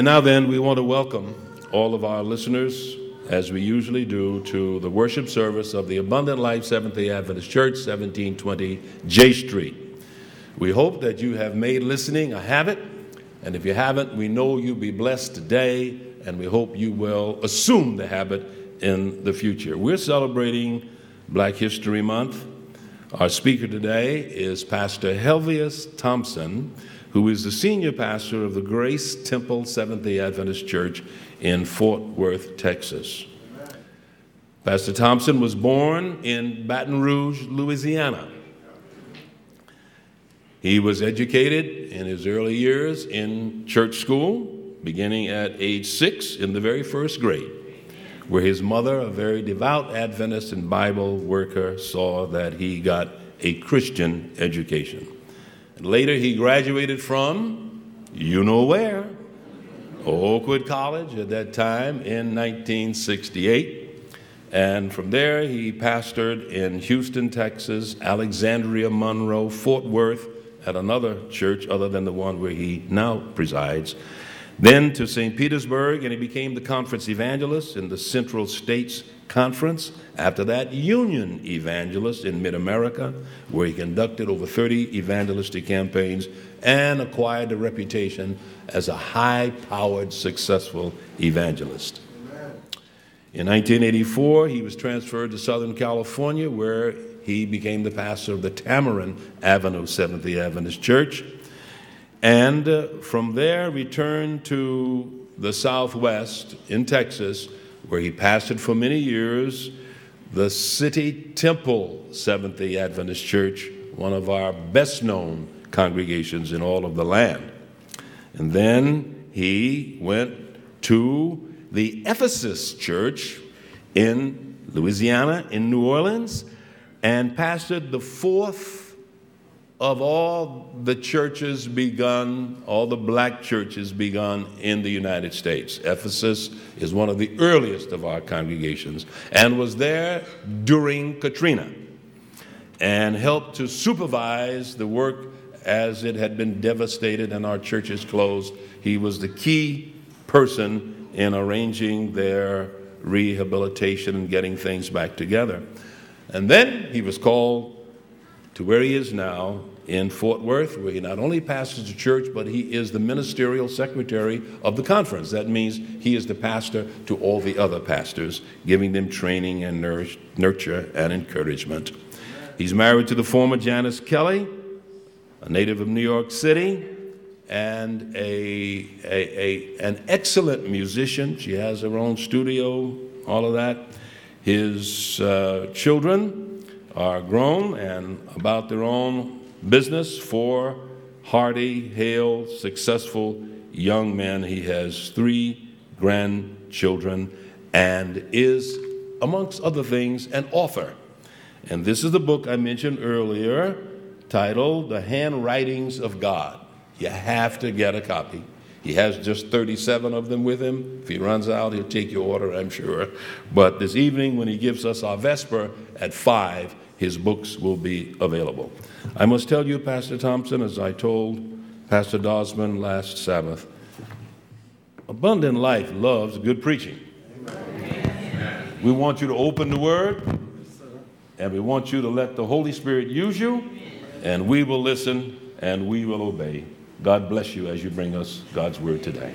And now, then, we want to welcome all of our listeners, as we usually do, to the worship service of the Abundant Life Seventh day Adventist Church, 1720 J Street. We hope that you have made listening a habit, and if you haven't, we know you'll be blessed today, and we hope you will assume the habit in the future. We're celebrating Black History Month. Our speaker today is Pastor Helvius Thompson who is the senior pastor of the Grace Temple Seventh day Adventist Church in Fort Worth, Texas. Pastor Thompson was born in Baton Rouge, Louisiana. He was educated in his early years in church school, beginning at age six in the very first grade, where his mother, a very devout Adventist and Bible worker, saw that he got a Christian education. Later, he graduated from you know where, Oakwood College at that time in 1968. And from there, he pastored in Houston, Texas, Alexandria, Monroe, Fort Worth, at another church other than the one where he now presides. Then to St. Petersburg, and he became the conference evangelist in the Central States Conference. After that, Union Evangelist in Mid America, where he conducted over 30 evangelistic campaigns and acquired a reputation as a high powered, successful evangelist. In 1984, he was transferred to Southern California, where he became the pastor of the Tamarind Avenue Seventh day Adventist Church. And uh, from there, returned to the Southwest in Texas, where he pastored for many years the City Temple Seventh day Adventist Church, one of our best known congregations in all of the land. And then he went to the Ephesus Church in Louisiana, in New Orleans, and pastored the fourth of all the churches begun, all the black churches begun in the United States. Ephesus is one of the earliest of our congregations and was there during Katrina and helped to supervise the work as it had been devastated and our churches closed. He was the key person in arranging their rehabilitation and getting things back together. And then he was called to where he is now in Fort Worth, where he not only pastors the church, but he is the ministerial secretary of the conference. That means he is the pastor to all the other pastors, giving them training and nurture and encouragement. He's married to the former Janice Kelly, a native of New York City, and a, a, a, an excellent musician. She has her own studio, all of that. His uh, children are grown and about their own business, four hearty, hale, successful young men. He has three grandchildren and is, amongst other things, an author. And this is the book I mentioned earlier titled The Handwritings of God. You have to get a copy. He has just 37 of them with him. If he runs out, he'll take your order, I'm sure. But this evening, when he gives us our Vesper at 5, his books will be available. I must tell you, Pastor Thompson, as I told Pastor Dosman last Sabbath, Abundant Life loves good preaching. Amen. We want you to open the Word, and we want you to let the Holy Spirit use you, and we will listen and we will obey. God bless you as you bring us God's Word today.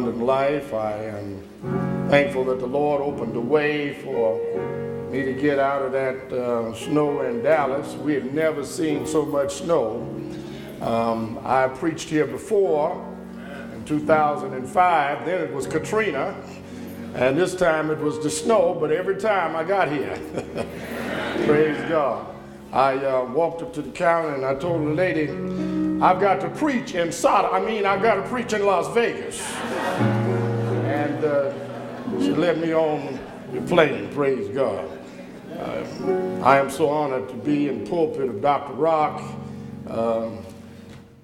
Abundant Life. I am thankful that the Lord opened the way for me to get out of that uh, snow in Dallas. We had never seen so much snow. Um, I preached here before in 2005. Then it was Katrina. And this time it was the snow, but every time I got here, praise God, I uh, walked up to the counter and I told the lady, I've got to preach in Sodom. I mean, I've got to preach in Las Vegas. And uh, she let me on the plane, praise God. Uh, I am so honored to be in the pulpit of Dr. Rock. Um,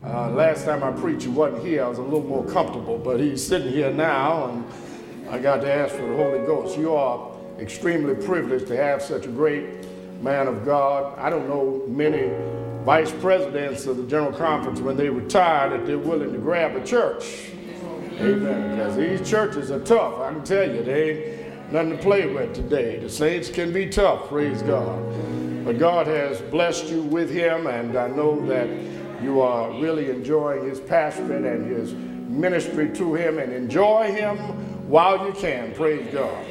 uh, last time I preached, he wasn't here. I was a little more comfortable, but he's sitting here now, and I got to ask for the Holy Ghost. You are extremely privileged to have such a great man of God. I don't know many vice presidents of the General Conference when they retire that they're willing to grab a church. Amen. Because these churches are tough. I can tell you, they ain't nothing to play with today. The saints can be tough, praise God. But God has blessed you with him, and I know that you are really enjoying his pastorate and his ministry to him and enjoy him while you can. Praise God.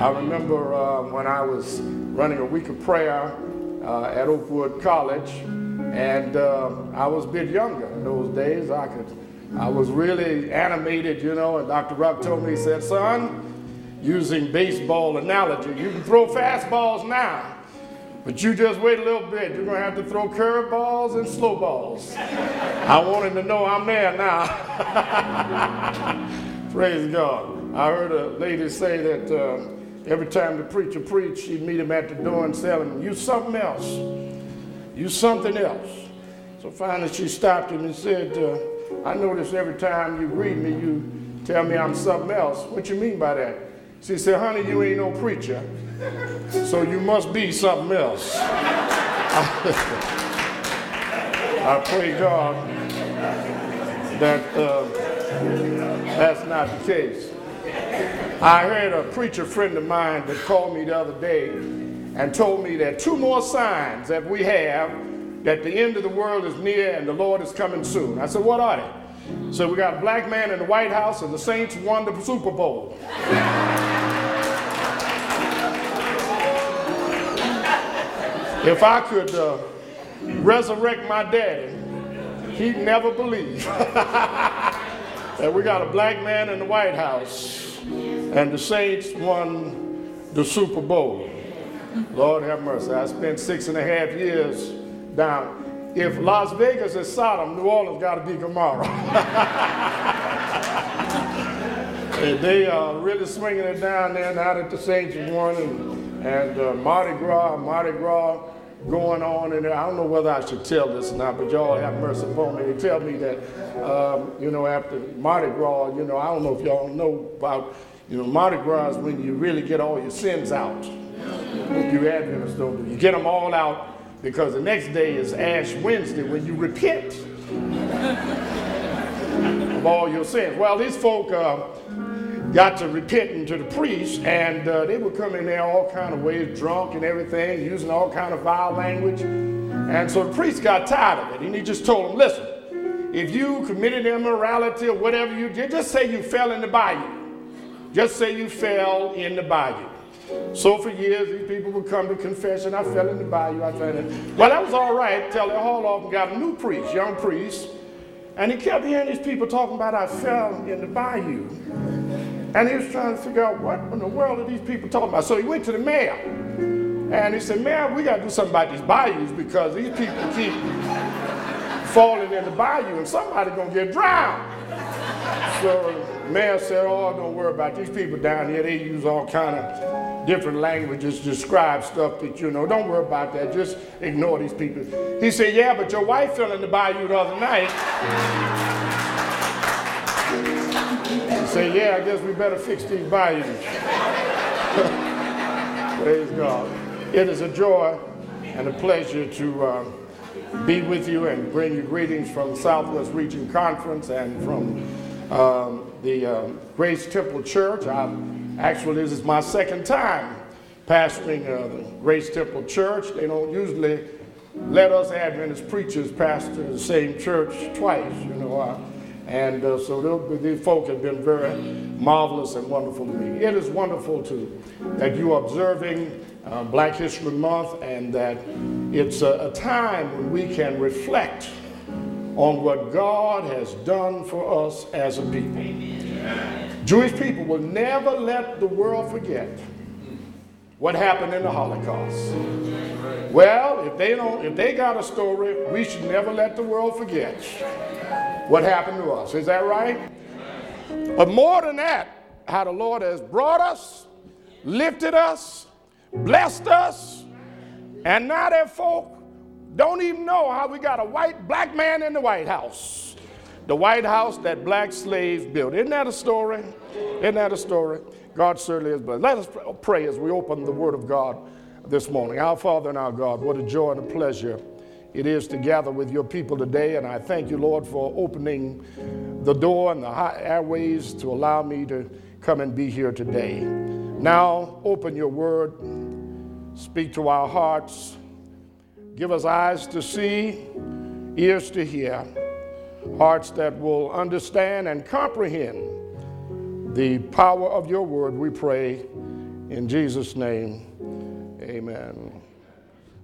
I remember uh, when I was running a week of prayer uh, at Oakwood College, and uh, I was a bit younger in those days. I could, I was really animated, you know. And Dr. Rock told me, he said, "Son, using baseball analogy, you can throw fastballs now." But you just wait a little bit. You're going to have to throw curveballs and slow balls. I wanted to know I'm there now. Praise God. I heard a lady say that uh, every time the preacher preached, she'd meet him at the door and tell him, You something else. You something else. So finally she stopped him and said, uh, I notice every time you greet me, you tell me I'm something else. What you mean by that? She said, Honey, you ain't no preacher, so you must be something else. I pray God that uh, that's not the case. I heard a preacher friend of mine that called me the other day and told me that two more signs that we have that the end of the world is near and the Lord is coming soon. I said, What are they? So we got a black man in the White House and the Saints won the Super Bowl. if I could uh, resurrect my daddy, he'd never believe that we got a black man in the White House and the Saints won the Super Bowl. Lord have mercy. I spent six and a half years down. If Las Vegas is Sodom, New Orleans got to be Gomorrah. they are really swinging it down there now that the Saints have won and, and uh, Mardi Gras, Mardi Gras going on there. I don't know whether I should tell this or not, but y'all have mercy upon me. They tell me that, um, you know, after Mardi Gras, you know, I don't know if y'all know about, you know, Mardi Gras is when you really get all your sins out. You Adventists don't do. You get them all out because the next day is Ash Wednesday when you repent of all your sins. Well, these folk, uh, got to repenting to the priest, and uh, they would come in there all kind of ways, drunk and everything, using all kind of vile language. And so the priest got tired of it, and he just told them, listen, if you committed immorality or whatever you did, just say you fell in the bayou. Just say you fell in the bayou. So for years, these people would come to confession. I fell in the bayou. I fell in. Well, that was all right till they hauled off and got a new priest, young priest. And he kept hearing these people talking about I fell in the bayou. And he was trying to figure out what in the world are these people talking about. So he went to the mayor. And he said, Mayor, we got to do something about these bayous because these people keep falling in the bayou and somebody's going to get drowned. So the mayor said, oh, don't worry about these people down here. They use all kind of different languages describe stuff that, you know, don't worry about that. Just ignore these people. He said, yeah, but your wife fell in the bayou the other night say, yeah, I guess we better fix these bayous. Praise God. It is a joy and a pleasure to uh, be with you and bring you greetings from Southwest Region Conference and from um, the uh, Grace Temple Church. I, actually, this is my second time pastoring uh, the Grace Temple Church. They don't usually let us Adventist preachers pastor the same church twice, you know. Uh, and uh, so these folk have been very marvelous and wonderful to me. It is wonderful to that you are observing uh, Black History Month and that it's a, a time when we can reflect on what God has done for us as a people. Jewish people will never let the world forget what happened in the Holocaust. Well, if they don't, if they got a story, we should never let the world forget what happened to us. Is that right? But more than that, how the Lord has brought us, lifted us, blessed us, and now that folk don't even know how we got a white black man in the White House. The White House that black slaves built. Isn't that a story? Isn't that a story? God certainly is blessed. Let us pray as we open the Word of God this morning. Our Father and our God, what a joy and a pleasure it is to gather with your people today. And I thank you, Lord, for opening the door and the airways to allow me to come and be here today. Now, open your word, speak to our hearts, give us eyes to see, ears to hear, hearts that will understand and comprehend the power of your word, we pray. In Jesus' name, amen.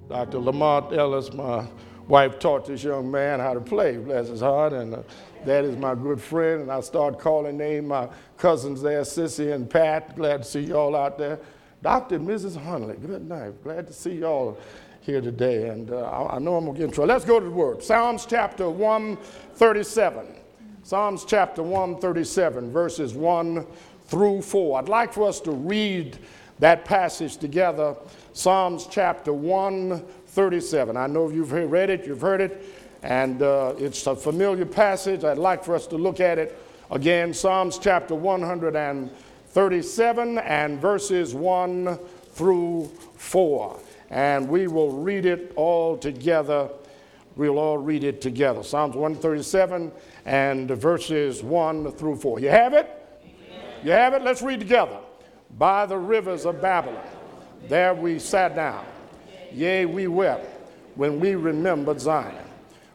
Dr. Lamont Ellis, my wife, taught this young man how to play, bless his heart, and uh, that is my good friend. And I start calling name my cousins there, Sissy and Pat. Glad to see y'all out there. Dr. and Mrs. Hunley, good night. Glad to see y'all here today. And uh, I, I know I'm going to get in trouble. Let's go to the word. Psalms chapter 137. Psalms chapter 137, verses 1 through 4. I'd like for us to read that passage together Psalms chapter 137. I know you've read it, you've heard it, and uh, it's a familiar passage. I'd like for us to look at it again. Psalms chapter 137 and verses 1 through 4. And we will read it all together. We'll all read it together. Psalms 137 and verses 1 through 4. You have it? You have it? Let's read together. By the rivers of Babylon there we sat down. Yea, we wept when we remembered Zion.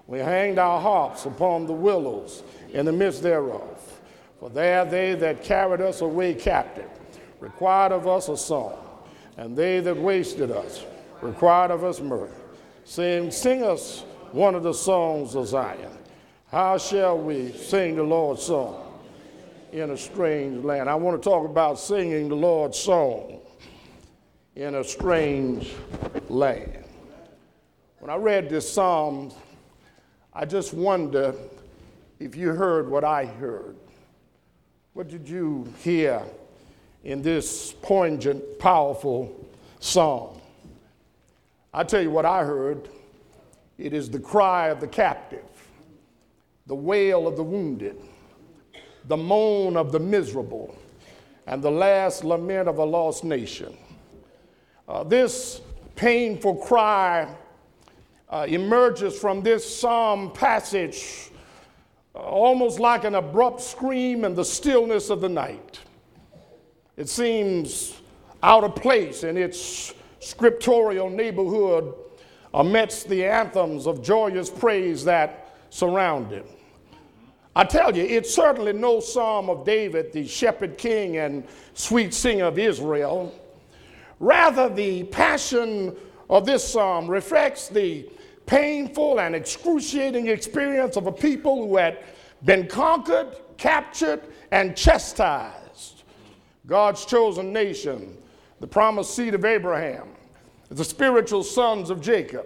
We hanged our harps upon the willows in the midst thereof. For there they that carried us away captive required of us a song, and they that wasted us required of us mirth, saying, Sing us one of the songs of Zion. How shall we sing the Lord's song in a strange land? I want to talk about singing the Lord's song in a strange land. When I read this psalm, I just wonder if you heard what I heard. What did you hear in this poignant, powerful psalm? I tell you what I heard. It is the cry of the captive, the wail of the wounded, the moan of the miserable, and the last lament of a lost nation. Uh, this painful cry uh, emerges from this psalm passage uh, almost like an abrupt scream in the stillness of the night. It seems out of place and its scriptural neighborhood amidst the anthems of joyous praise that surround it. I tell you, it's certainly no psalm of David, the shepherd king and sweet singer of Israel. Rather, the passion of this psalm reflects the painful and excruciating experience of a people who had been conquered, captured, and chastised. God's chosen nation, the promised seed of Abraham, the spiritual sons of Jacob,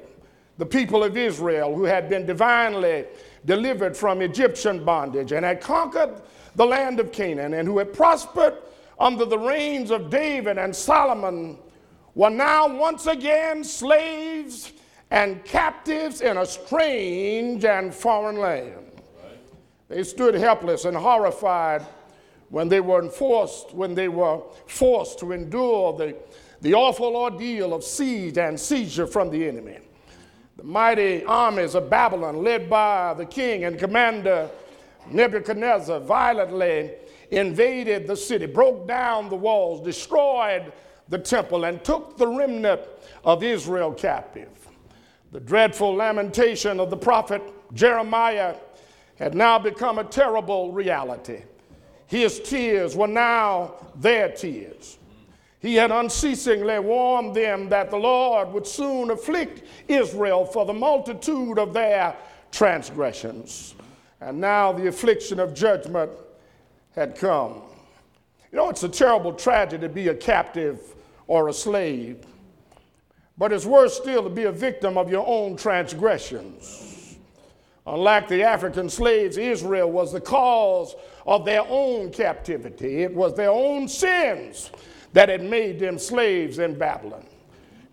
the people of Israel who had been divinely delivered from Egyptian bondage and had conquered the land of Canaan and who had prospered under the reigns of David and Solomon were now once again slaves and captives in a strange and foreign land. They stood helpless and horrified when they were enforced, when they were forced to endure the, the awful ordeal of siege and seizure from the enemy. The mighty armies of Babylon, led by the king and commander Nebuchadnezzar, violently invaded the city, broke down the walls, destroyed the temple, and took the remnant of Israel captive. The dreadful lamentation of the prophet Jeremiah had now become a terrible reality. His tears were now their tears. He had unceasingly warned them that the Lord would soon afflict Israel for the multitude of their transgressions. And now the affliction of judgment had come. You know, it's a terrible tragedy to be a captive or a slave, but it's worse still to be a victim of your own transgressions. Unlike the African slaves, Israel was the cause of their own captivity, it was their own sins that had made them slaves in Babylon.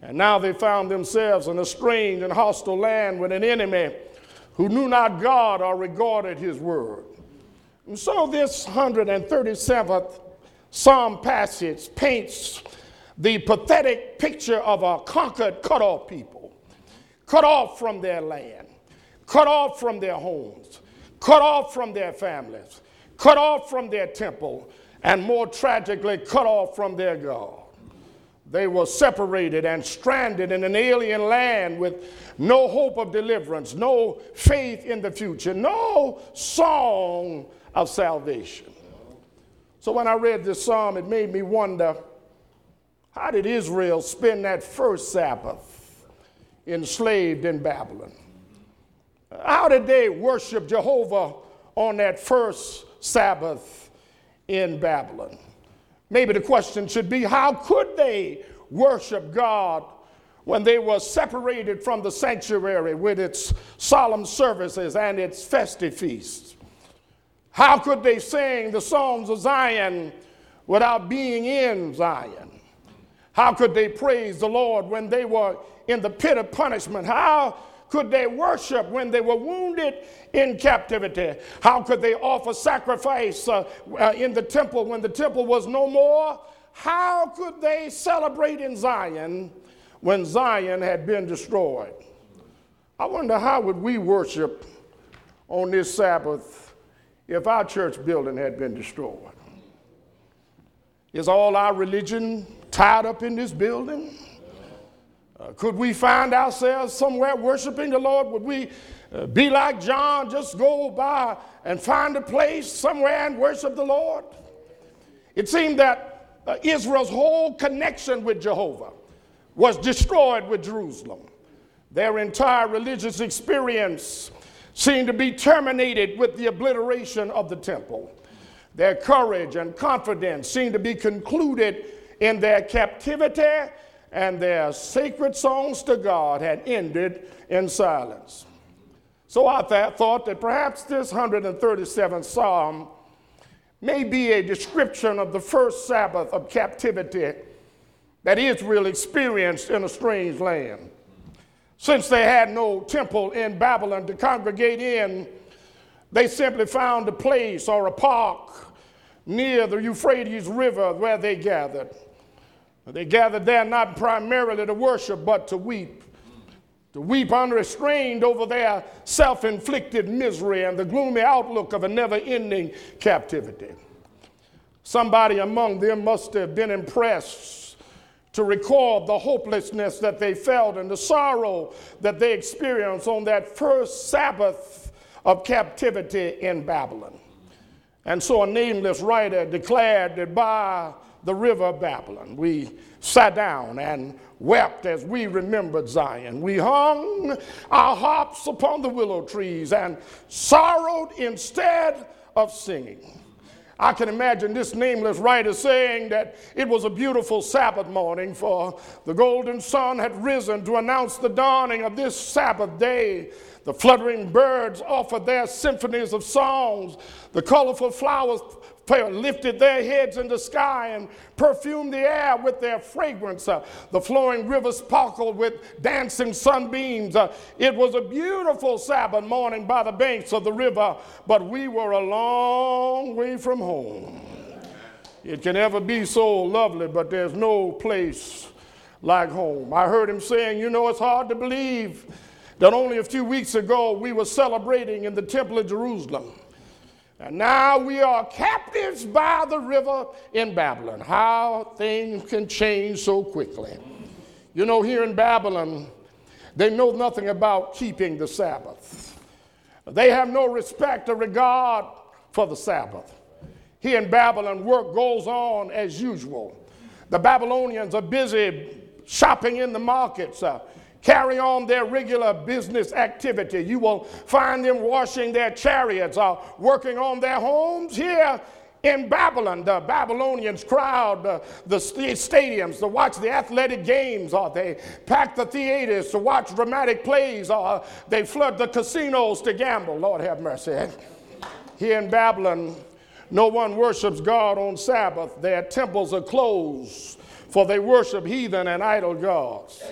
And now they found themselves in a strange and hostile land with an enemy who knew not God or regarded his word. And so this 137th Psalm passage paints the pathetic picture of a conquered, cut off people, cut off from their land, cut off from their homes, cut off from their families, cut off from their temple, and more tragically, cut off from their God. They were separated and stranded in an alien land with no hope of deliverance, no faith in the future, no song of salvation. So when I read this psalm, it made me wonder how did Israel spend that first Sabbath enslaved in Babylon? How did they worship Jehovah on that first Sabbath in Babylon. Maybe the question should be how could they worship God when they were separated from the sanctuary with its solemn services and its festive feasts? How could they sing the songs of Zion without being in Zion? How could they praise the Lord when they were in the pit of punishment? How could they worship when they were wounded in captivity? How could they offer sacrifice uh, uh, in the temple when the temple was no more? How could they celebrate in Zion when Zion had been destroyed? I wonder how would we worship on this Sabbath if our church building had been destroyed? Is all our religion tied up in this building? Uh, could we find ourselves somewhere worshiping the Lord? Would we uh, be like John, just go by and find a place somewhere and worship the Lord? It seemed that uh, Israel's whole connection with Jehovah was destroyed with Jerusalem. Their entire religious experience seemed to be terminated with the obliteration of the temple. Their courage and confidence seemed to be concluded in their captivity and their sacred songs to God had ended in silence. So I th- thought that perhaps this 137th Psalm may be a description of the first Sabbath of captivity that Israel experienced in a strange land. Since they had no temple in Babylon to congregate in, they simply found a place or a park near the Euphrates River where they gathered. They gathered there not primarily to worship, but to weep. To weep unrestrained over their self inflicted misery and the gloomy outlook of a never ending captivity. Somebody among them must have been impressed to record the hopelessness that they felt and the sorrow that they experienced on that first Sabbath of captivity in Babylon. And so a nameless writer declared that by the river of Babylon. We sat down and wept as we remembered Zion. We hung our harps upon the willow trees and sorrowed instead of singing. I can imagine this nameless writer saying that it was a beautiful Sabbath morning, for the golden sun had risen to announce the dawning of this Sabbath day. The fluttering birds offered their symphonies of songs. The colorful flowers lifted their heads in the sky and perfumed the air with their fragrance. Uh, the flowing rivers sparkled with dancing sunbeams. Uh, it was a beautiful Sabbath morning by the banks of the river, but we were a long way from home. It can never be so lovely, but there's no place like home. I heard him saying, You know, it's hard to believe that only a few weeks ago we were celebrating in the Temple of Jerusalem. And now we are captives by the river in Babylon. How things can change so quickly. You know, here in Babylon, they know nothing about keeping the Sabbath. They have no respect or regard for the Sabbath. Here in Babylon, work goes on as usual. The Babylonians are busy shopping in the markets, uh, carry on their regular business activity. You will find them washing their chariots or working on their homes here in Babylon. The Babylonians crowd uh, the stadiums to watch the athletic games, or they pack the theaters to watch dramatic plays, or they flood the casinos to gamble. Lord have mercy. Here in Babylon, no one worships God on Sabbath. Their temples are closed, for they worship heathen and idol gods.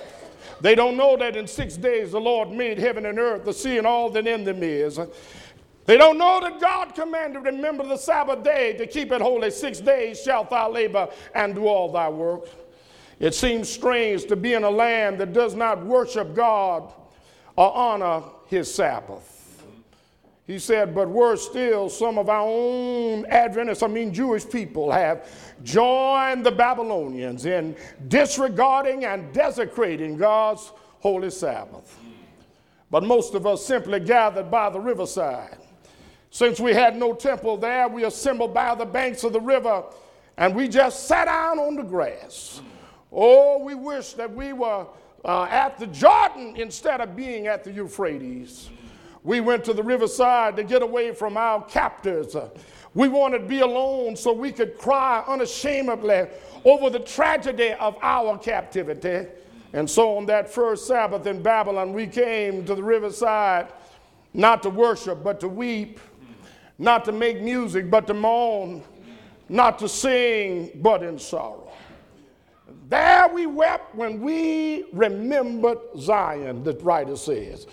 They don't know that in six days the Lord made heaven and earth, the sea, and all that in them is. They don't know that God commanded, remember the Sabbath day to keep it holy. Six days shalt thou labor and do all thy work. It seems strange to be in a land that does not worship God or honor his Sabbath. He said, but worse still, some of our own Adventists, I mean Jewish people, have joined the Babylonians in disregarding and desecrating God's holy Sabbath. But most of us simply gathered by the riverside. Since we had no temple there, we assembled by the banks of the river and we just sat down on the grass. Oh, we wish that we were uh, at the Jordan instead of being at the Euphrates. We went to the riverside to get away from our captors. We wanted to be alone so we could cry unashamedly over the tragedy of our captivity. And so on that first Sabbath in Babylon, we came to the riverside not to worship, but to weep, not to make music, but to mourn, not to sing, but in sorrow. There we wept when we remembered Zion, the writer says.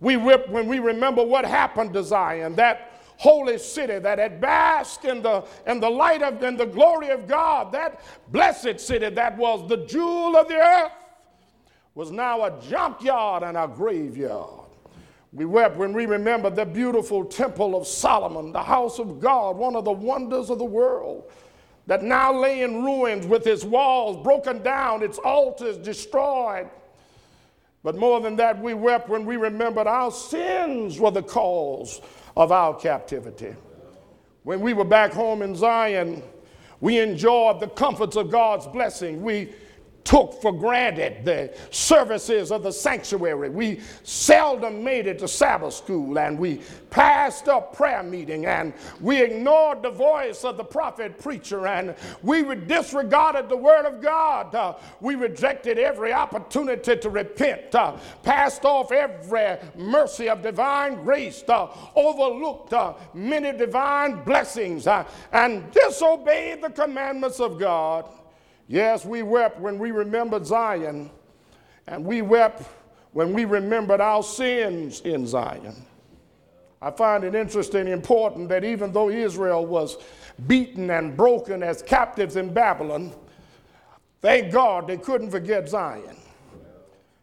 We rip when we remember what happened to Zion, that holy city that had basked in the, in the light of and the glory of God, that blessed city that was the jewel of the earth, was now a junkyard and a graveyard. We wept when we remember the beautiful temple of Solomon, the house of God, one of the wonders of the world, that now lay in ruins with its walls broken down, its altars destroyed, but more than that, we wept when we remembered our sins were the cause of our captivity. When we were back home in Zion, we enjoyed the comforts of God's blessing. We took for granted the services of the sanctuary. We seldom made it to Sabbath school and we passed up prayer meeting and we ignored the voice of the prophet preacher and we disregarded the word of God. Uh, we rejected every opportunity to repent, uh, passed off every mercy of divine grace, uh, overlooked uh, many divine blessings, uh, and disobeyed the commandments of God. Yes, we wept when we remembered Zion, and we wept when we remembered our sins in Zion. I find it interesting and important that even though Israel was beaten and broken as captives in Babylon, thank God they couldn't forget Zion.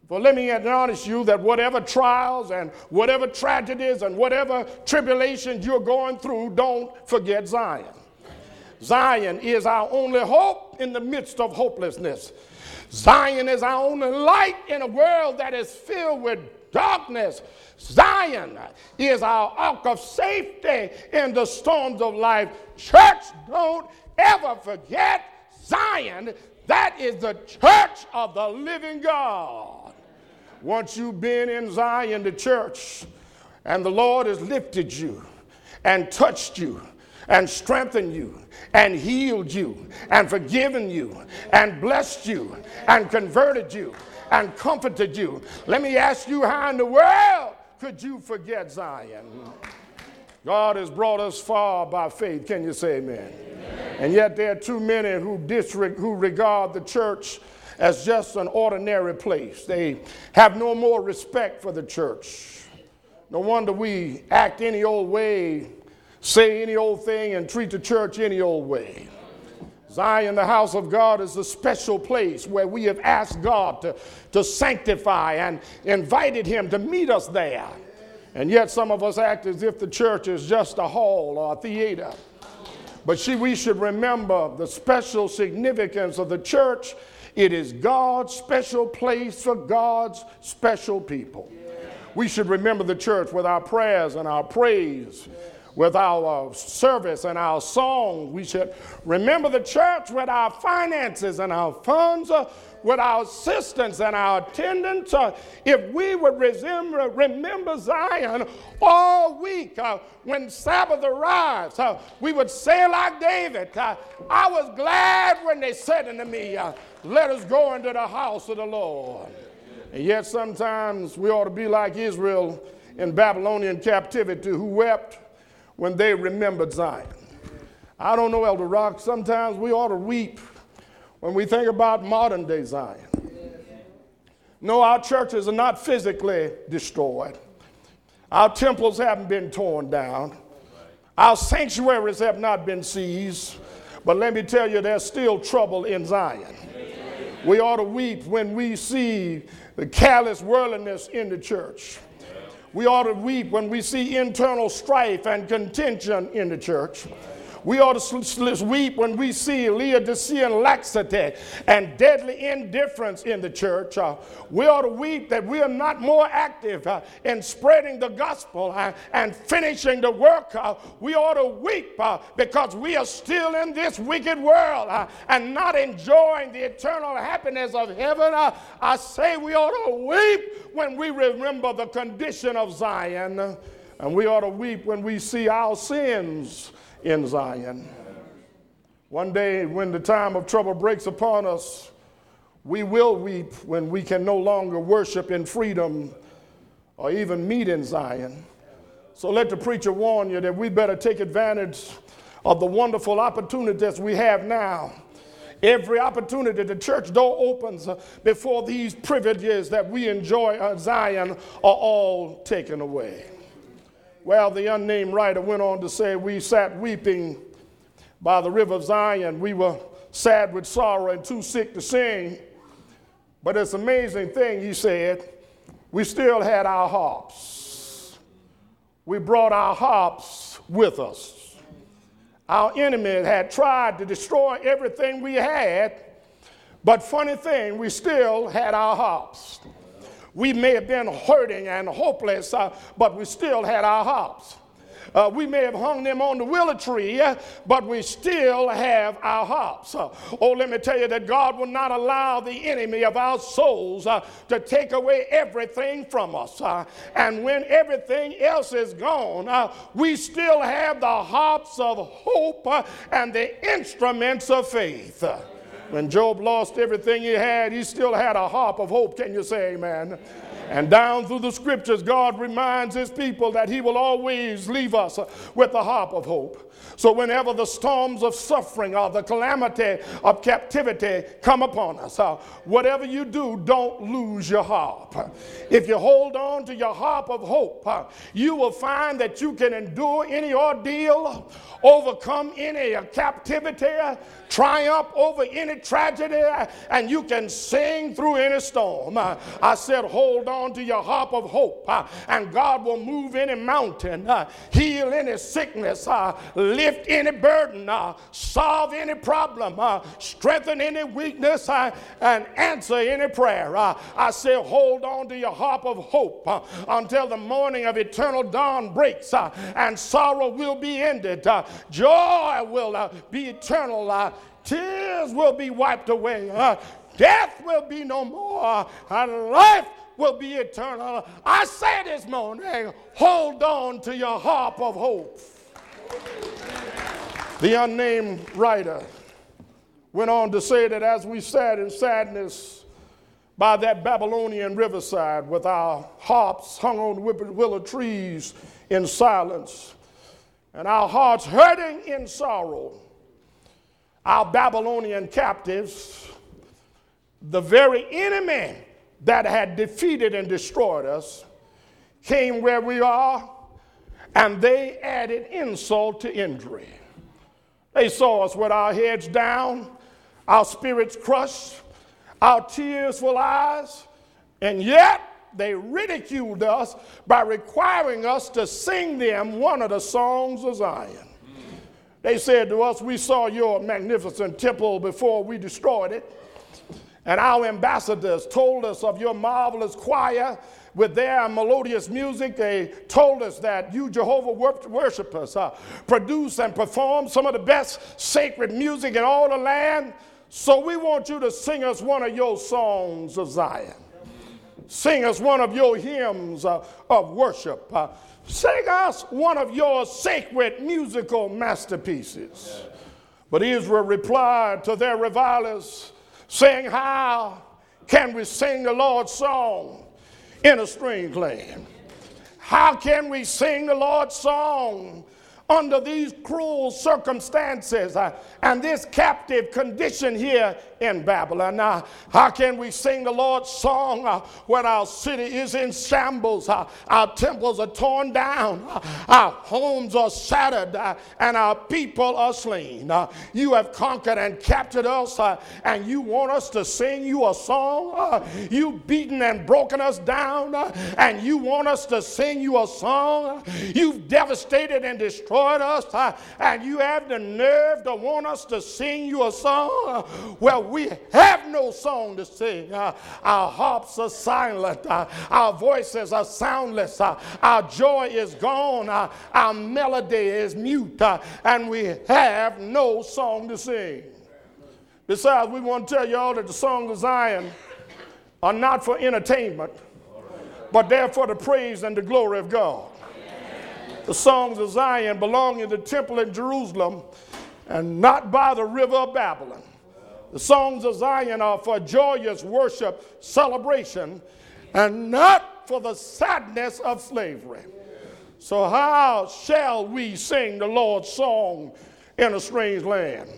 For let me admonish you that whatever trials and whatever tragedies and whatever tribulations you're going through, don't forget Zion. Zion is our only hope in the midst of hopelessness. Zion is our only light in a world that is filled with darkness. Zion is our ark of safety in the storms of life. Church, don't ever forget Zion. That is the church of the living God. Once you've been in Zion, the church, and the Lord has lifted you and touched you and strengthened you and healed you and forgiven you and blessed you and converted you and comforted you. Let me ask you, how in the world could you forget Zion? God has brought us far by faith. Can you say amen? amen. And yet there are too many who, disre- who regard the church as just an ordinary place. They have no more respect for the church. No wonder we act any old way say any old thing and treat the church any old way. Zion, the house of God, is a special place where we have asked God to, to sanctify and invited Him to meet us there. And yet, some of us act as if the church is just a hall or a theater. But see, we should remember the special significance of the church It is God's special place for God's special people. We should remember the church with our prayers and our praise with our service and our song. We should remember the church with our finances and our funds, uh, with our assistance and our attendance. Uh, if we would remember, remember Zion all week uh, when Sabbath arrives, uh, we would say like David, uh, I was glad when they said unto me, uh, Let us go into the house of the Lord. And yet sometimes we ought to be like Israel in Babylonian captivity who wept when they remembered Zion. I don't know, Elder Rock, sometimes we ought to weep when we think about modern day Zion. No, our churches are not physically destroyed. Our temples haven't been torn down. Our sanctuaries have not been seized. But let me tell you, there's still trouble in Zion. We ought to weep when we see the callous worldliness in the church. We ought to weep when we see internal strife and contention in the church. We ought to weep when we see Laodicean laxity and deadly indifference in the church. Uh, we ought to weep that we are not more active uh, in spreading the gospel uh, and finishing the work. Uh, we ought to weep uh, because we are still in this wicked world uh, and not enjoying the eternal happiness of heaven. I say we ought to weep when we remember the condition of Zion. And we ought to weep when we see our sins in Zion. One day, when the time of trouble breaks upon us, we will weep when we can no longer worship in freedom or even meet in Zion. So let the preacher warn you that we better take advantage of the wonderful opportunities we have now. Every opportunity the church door opens before these privileges that we enjoy at Zion are all taken away. Well, the unnamed writer went on to say, We sat weeping by the river of Zion. We were sad with sorrow and too sick to sing. But it's an amazing thing, he said, we still had our harps. We brought our harps with us. Our enemy had tried to destroy everything we had, but funny thing, we still had our harps. We may have been hurting and hopeless, uh, but we still had our harps. Uh, we may have hung them on the willow tree, uh, but we still have our harps. Uh, oh, let me tell you that God will not allow the enemy of our souls uh, to take away everything from us. Uh, and when everything else is gone, we still have the harps of hope and the instruments of faith. When Job lost everything he had, he still had a harp of hope. Can you say amen? And down through the scriptures, God reminds his people that he will always leave us with the harp of hope. So, whenever the storms of suffering or the calamity of captivity come upon us, uh, whatever you do, don't lose your harp. If you hold on to your harp of hope, uh, you will find that you can endure any ordeal, overcome any captivity, triumph over any tragedy, and you can sing through any storm. Uh, I said, hold on to your harp of hope, uh, and God will move any mountain, uh, heal any sickness, lift any burden, uh, solve any problem, uh, strengthen any weakness, uh, and answer any prayer. I say, hold on to your harp of hope until the morning of eternal dawn breaks, and sorrow will be ended. joy will be eternal Tears will be wiped away. Uh, death will be no more. And life will be eternal. I say this morning, hold on to your harp of hope. The unnamed writer went on to say that as we sat in sadness by that Babylonian riverside with our harps hung on willow trees in silence and our hearts hurting in sorrow, our Babylonian captives, the very enemy that had defeated and destroyed us, came where we are and they added insult to injury. They saw us with our heads down, our spirits crushed, our tearful eyes, and yet they ridiculed us by requiring us to sing them one of the songs of Zion. They said to us, We saw your magnificent temple before we destroyed it. And our ambassadors told us of your marvelous choir with their melodious music. They told us that you, Jehovah worshipers, uh, produce and perform some of the best sacred music in all the land. So we want you to sing us one of your songs of Zion. Sing us one of your hymns uh, of worship. Uh, sing us one of your sacred musical masterpieces. But Israel replied to their revilers, saying, How can we sing the Lord's song in a strange land? How can we sing the Lord's song under these cruel circumstances uh, and this captive condition here in Babylon. Now, how can we sing the Lord's song uh, when our city is in shambles? Uh, our temples are torn down, uh, our homes are shattered, uh, and our people are slain. Uh, you have conquered and captured us, and you want us to sing you a song? you've beaten and broken us down, and you want us to sing you a song? You've devastated and destroyed us, uh, and you have the nerve to want us to sing you a song? Well, we have no song to sing. Uh, our harps are silent, uh, our voices are soundless, our joy is gone, our melody is mute, and we have no song to sing. Besides, we want to tell y'all that the songs of Zion are not for entertainment, but they're for the praise and the glory of God the songs of Zion belong in the temple in Jerusalem and not by the river of Babylon. The songs of Zion are for joyous worship, celebration, and not for the sadness of slavery. So, how shall we sing the Lord's song in a strange land?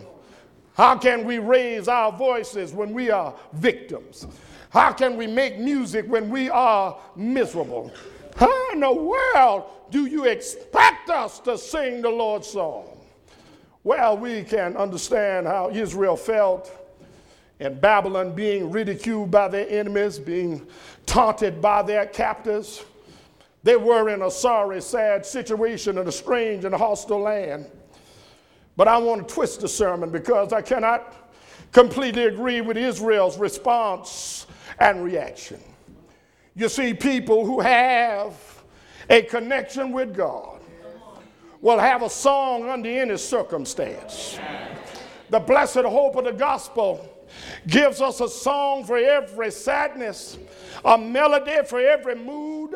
How can we raise our voices when we are victims? How can we make music when we are miserable? How in the world do you expect us to sing the Lord's song? Well, we can understand how Israel felt in Babylon being ridiculed by their enemies, being taunted by their captors. They were in a sorry, sad situation in a strange and hostile land. But I want to twist the sermon because I cannot completely agree with Israel's response and reaction. You see, people who have a connection with God will have a song under any circumstance. The blessed hope of the gospel gives us a song for every sadness, a melody for every mood,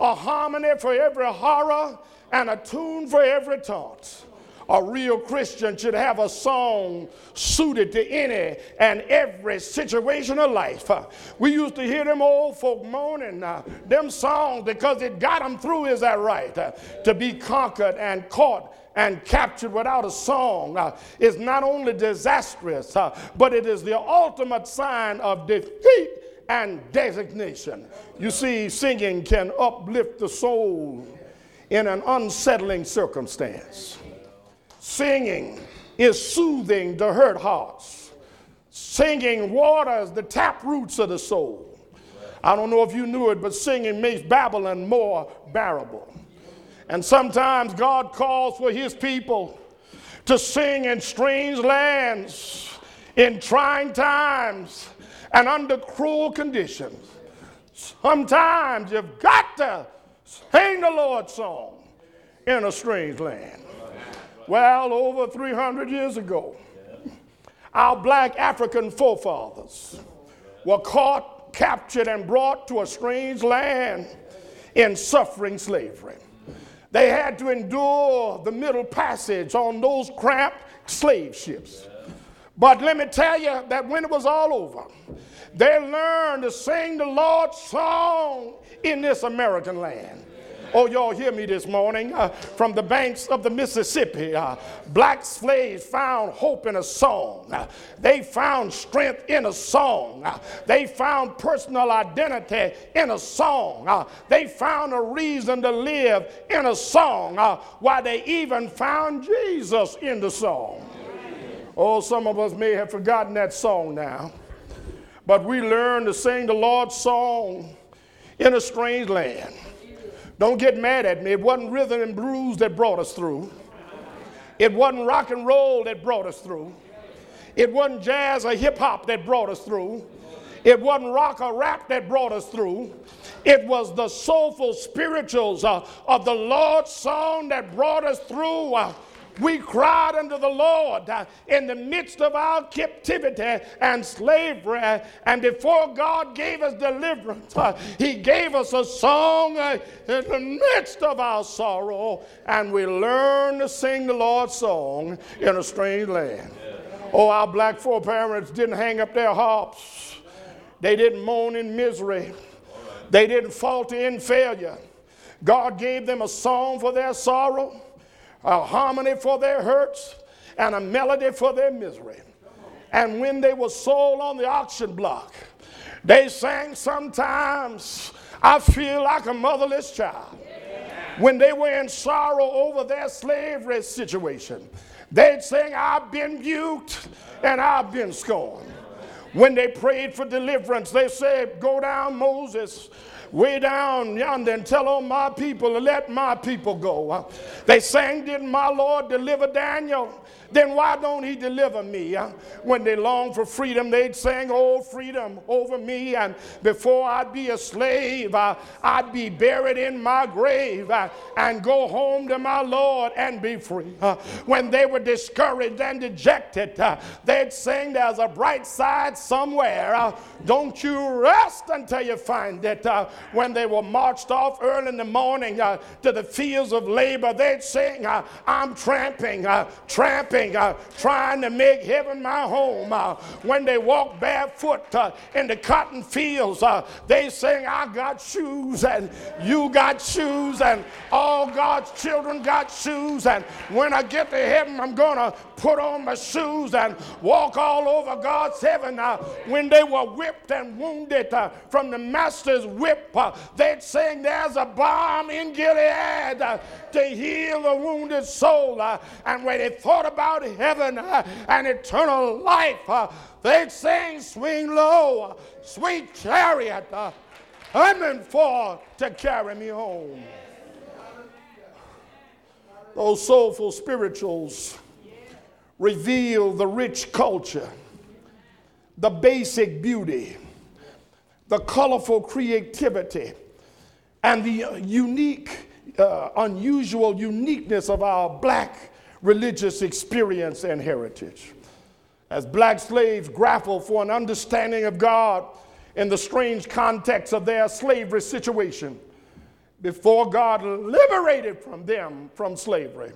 a harmony for every horror, and a tune for every taunt a real Christian should have a song suited to any and every situation of life. We used to hear them old folk moaning uh, them songs because it got them through, is that right? Uh, to be conquered and caught and captured without a song uh, is not only disastrous, uh, but it is the ultimate sign of defeat and designation. You see, singing can uplift the soul in an unsettling circumstance. Singing is soothing to hurt hearts. Singing waters the tap roots of the soul. I don't know if you knew it, but singing makes Babylon more bearable. And sometimes God calls for his people to sing in strange lands, in trying times, and under cruel conditions. Sometimes you've got to sing the Lord's song in a strange land. Well, over 300 years ago, our black African forefathers were caught, captured, and brought to a strange land in suffering slavery. They had to endure the Middle Passage on those cramped slave ships. But let me tell you that when it was all over, they learned to sing the Lord's song in this American land. Oh, y'all hear me this morning. Uh, from the banks of the Mississippi, uh, black slaves found hope in a song. Uh, they found strength in a song. Uh, they found personal identity in a song. Uh, they found a reason to live in a song. Uh, why they even found Jesus in the song. Oh, some of us may have forgotten that song now. But we learned to sing the Lord's song in a strange land. Don't get mad at me. It wasn't rhythm and blues that brought us through. It wasn't rock and roll that brought us through. It wasn't jazz or hip hop that brought us through. It wasn't rock or rap that brought us through. It was the soulful spirituals uh, of the Lord's song that brought us through. Uh, we cried unto the Lord uh, in the midst of our captivity and slavery. And before God gave us deliverance, uh, He gave us a song uh, in the midst of our sorrow. And we learned to sing the Lord's song in a strange land. Oh, our black foreparents didn't hang up their harps, they didn't moan in misery, they didn't falter in failure. God gave them a song for their sorrow a harmony for their hurts, and a melody for their misery. And when they were sold on the auction block, they sang sometimes, I feel like a motherless child. When they were in sorrow over their slavery situation, they'd sing, I've been buked and I've been scorned. When they prayed for deliverance, they said, Go down, Moses, way down yonder and tell on my people to let my people go. They sang, Didn't my Lord deliver Daniel? Then why don't he deliver me? When they longed for freedom, they'd sing, Oh, freedom over me. And before I'd be a slave, uh, I'd be buried in my grave uh, and go home to my Lord and be free. Uh, when they were discouraged and dejected, they'd sing, There's a bright side somewhere. Don't you rest until you find it. when they were marched off early in the morning to the fields of labor, they'd sing, I'm tramping, tramping uh, trying to make heaven my home. Uh, when they walk barefoot uh, in the cotton fields, uh, they sing, I got shoes and you got shoes and all God's children got shoes. And when I get to heaven, I'm going to put on my shoes and walk all over God's heaven. Uh, when they were whipped and wounded from the master's whip, they'd sing, There's a balm in Gilead to heal the wounded soul. and when they thought about heaven uh, and eternal life. Uh, they'd sing, Swing low, sweet chariot, uh, coming for to carry me home. Those soulful spirituals reveal the rich culture, the basic beauty, the colorful creativity, and the unique, uh, unusual uniqueness of our black religious experience and heritage. As black slaves grapple for an understanding of God in the strange context of their slavery situation, before God liberated from them from slavery,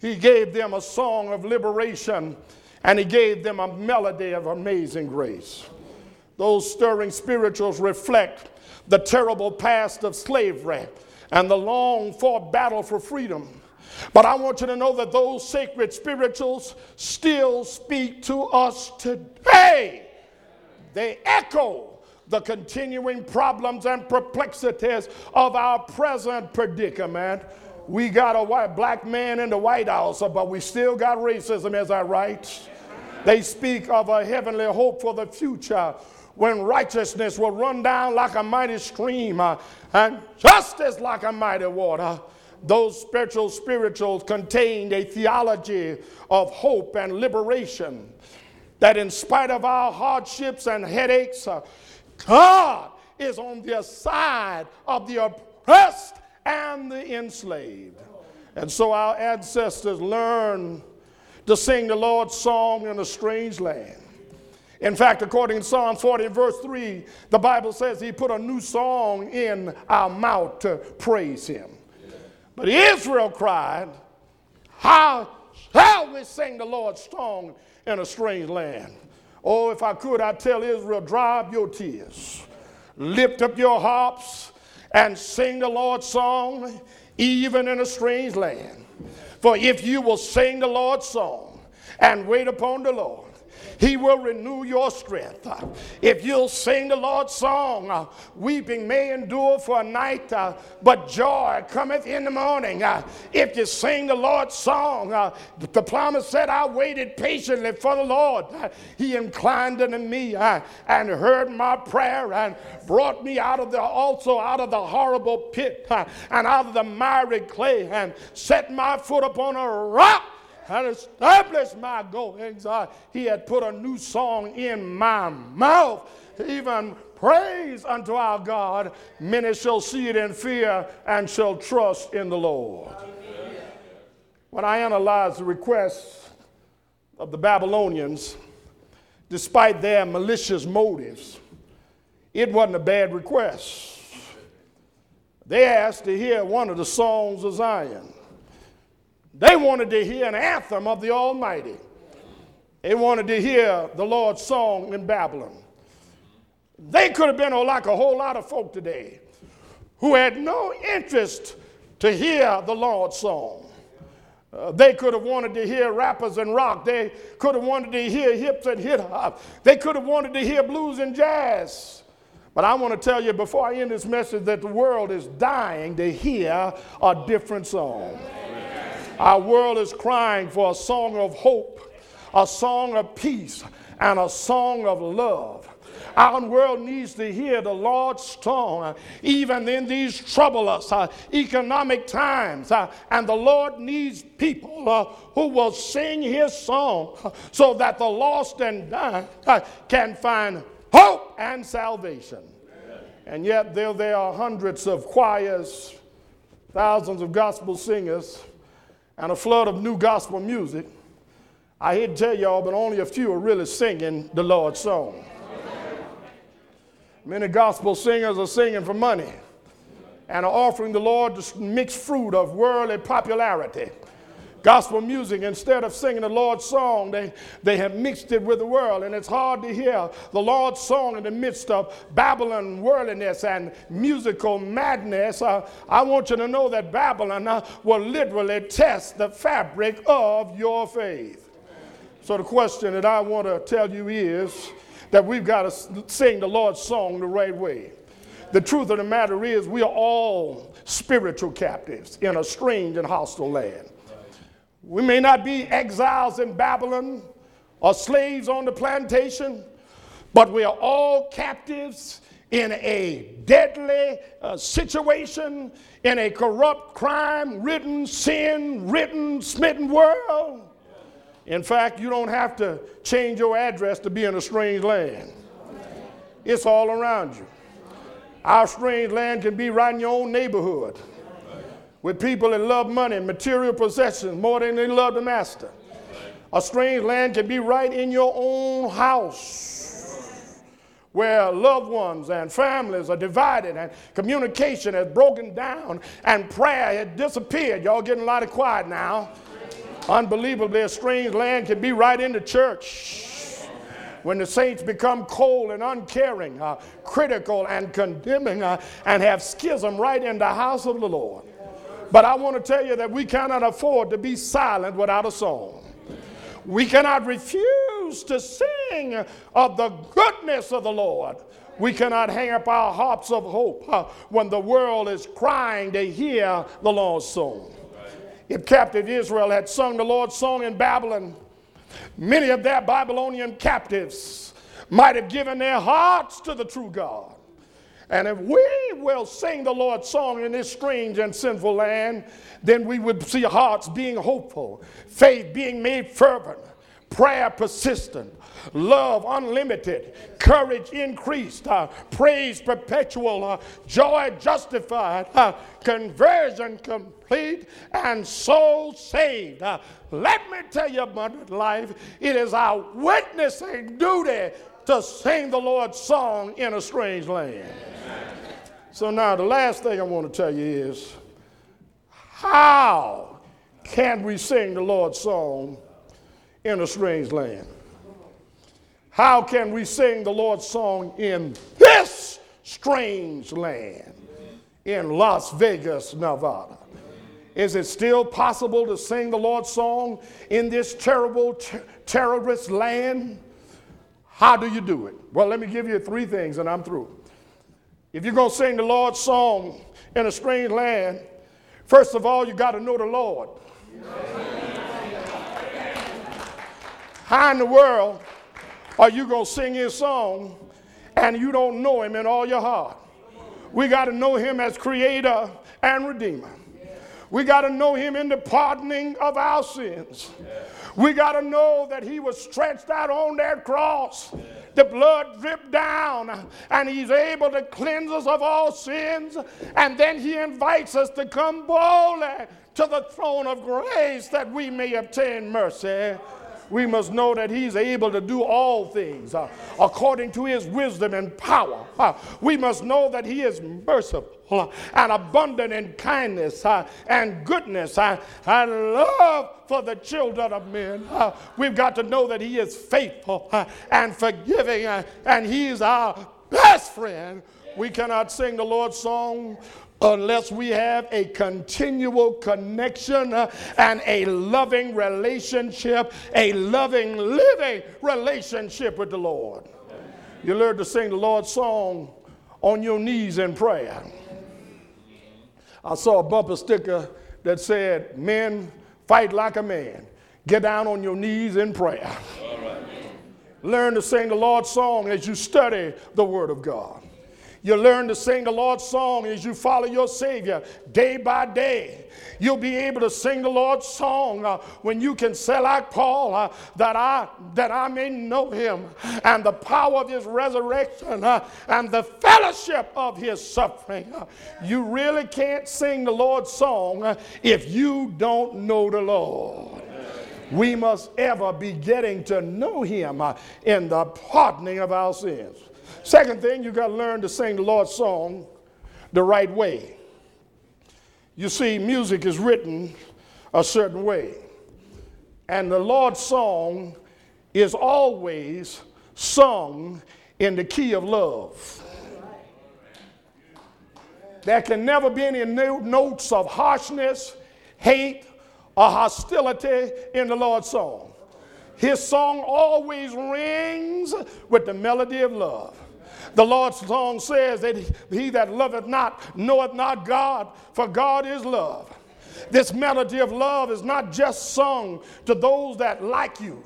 He gave them a song of liberation and He gave them a melody of amazing grace. Those stirring spirituals reflect the terrible past of slavery and the long fought battle for freedom but I want you to know that those sacred spirituals still speak to us today. They echo the continuing problems and perplexities of our present predicament. We got a white black man in the White House, but we still got racism, as I write. They speak of a heavenly hope for the future when righteousness will run down like a mighty stream uh, and justice like a mighty water. Those spiritual spirituals contained a theology of hope and liberation that in spite of our hardships and headaches uh, god is on the side of the oppressed and the enslaved. And so our ancestors learned to sing the lord's song in a strange land in fact, according to Psalm 40, verse 3, the Bible says he put a new song in our mouth to praise him. But Israel cried, How shall we sing the Lord's song in a strange land? Oh, if I could, I'd tell Israel, dry up your tears, lift up your harps, and sing the Lord's song, even in a strange land. For if you will sing the Lord's song and wait upon the Lord, he will renew your strength. If you'll sing the Lord's song, weeping may endure for a night, but joy cometh in the morning. If you sing the Lord's song, the psalmist said, I waited patiently for the Lord. He inclined unto me and heard my prayer and brought me out of the also out of the horrible pit and out of the miry clay and set my foot upon a rock had established my goings. He had put a new song in my mouth even praise unto our God, many shall see it in fear and shall trust in the Lord. When I analyze the requests of the Babylonians, despite their malicious motives, it wasn't a bad request. They asked to hear one of the songs of Zion. They wanted to hear an anthem of the Almighty. They wanted to hear the Lord's song in Babylon. They could have been like a whole lot of folk today who had no interest to hear the Lord's song. Uh, they could have wanted to hear rappers and rock. They could have wanted to hear hips and hip hop. They could have wanted to hear blues and jazz. But I want to tell you before I end this message that the world is dying to hear a different song. Our world is crying for a song of hope, a song of peace, and a song of love. Our world needs to hear the Lord's song, uh, even in these troublous uh, economic times. Uh, and the Lord needs people uh, who will sing his song uh, so that the lost and dying uh, can find hope and salvation. And yet, there, there are hundreds of choirs, thousands of gospel singers, and a flood of new gospel music. I hate to tell y'all, but only a few are really singing the Lord's song. Many gospel singers are singing for money and are offering the Lord the mixed fruit of worldly popularity gospel music, instead of singing the Lord's song, they, they have mixed it with the world. And it's hard to hear the Lord's song in the midst of Babylon worldliness and musical madness. Uh, I want you to know that Babylon uh, will literally test the fabric of your faith. So the question that I want to tell you is that we've got to sing the Lord's song the right way. The truth of the matter is, we are all spiritual captives in a strange and hostile land. We may not be exiles in Babylon or slaves on the plantation, but we are all captives in a deadly uh, situation, in a corrupt, crime ridden, sin ridden, smitten world. In fact, you don't have to change your address to be in a strange land, it's all around you. Our strange land can be right in your own neighborhood with people that love money and material possessions more than they love the master. A strange land can be right in your own house where loved ones and families are divided and communication has broken down and prayer has disappeared. Y'all getting a lot of quiet now. Unbelievably, a strange land can be right in the church when the saints become cold and uncaring, uh, critical and condemning, uh, and have schism right in the house of the Lord. But I want to tell you that we cannot afford to be silent without a song. We cannot refuse to sing of the goodness of the Lord. We cannot hang up our harps of hope uh, when the world is crying to hear the Lord's song. If captive Israel had sung the Lord's song in Babylon, many of their Babylonian captives might have given their hearts to the true God. And if we will sing the Lord's song in this strange and sinful land, then we would see hearts being hopeful, faith being made fervent, prayer persistent, love unlimited, courage increased, uh, praise perpetual, uh, joy justified, uh, conversion complete, and soul saved. Uh, let me tell you, abundant life, it is our witnessing duty to sing the Lord's song in a strange land. So now the last thing I want to tell you is how can we sing the Lord's song in a strange land? How can we sing the Lord's song in this strange land in Las Vegas, Nevada? Is it still possible to sing the Lord's song in this terrible ter- terrorist land? How do you do it? Well, let me give you three things and I'm through. If you're going to sing the Lord's song in a strange land, first of all, you got to know the Lord. How in the world are you going to sing his song and you don't know him in all your heart? We got to know him as creator and redeemer. We got to know him in the pardoning of our sins. We got to know that he was stretched out on that cross the blood dripped down, and He's able to cleanse us of all sins. And then He invites us to come boldly to the throne of grace that we may obtain mercy we must know that He's able to do all things uh, according to His wisdom and power. Uh, we must know that He is merciful uh, and abundant in kindness uh, and goodness uh, and love for the children of men. Uh, we've got to know that He is faithful and forgiving, and He's our best friend. We cannot sing the Lord's song unless we have a continual connection uh, and a loving relationship, a loving, living relationship with the Lord. You learn to sing the Lord's song on your knees in prayer. I saw a bumper sticker that said, Men, fight like a man. Get down on your knees in prayer. Learn to sing the Lord's song as you study the Word of God. You learn to sing the Lord's song as you follow your Savior day by day. You'll be able to sing the Lord's song uh, when you can say like Paul uh, that I that I may know Him and the power of His resurrection uh, and the fellowship of His suffering. Uh, you really can't sing the Lord's song uh, if you don't know the Lord we must ever be getting to know him uh, in the pardoning of our sins. Second thing, you got to learn to sing the Lord's song the right way. You see, music is written a certain way, and the Lord's song is always sung in the key of love. There can never be any notes of harshness, hate, or hostility in the Lord's song. His song always rings with the melody of love. The Lord's song says that he that loveth not knoweth not God, for God is love. This melody of love is not just sung to those that like you,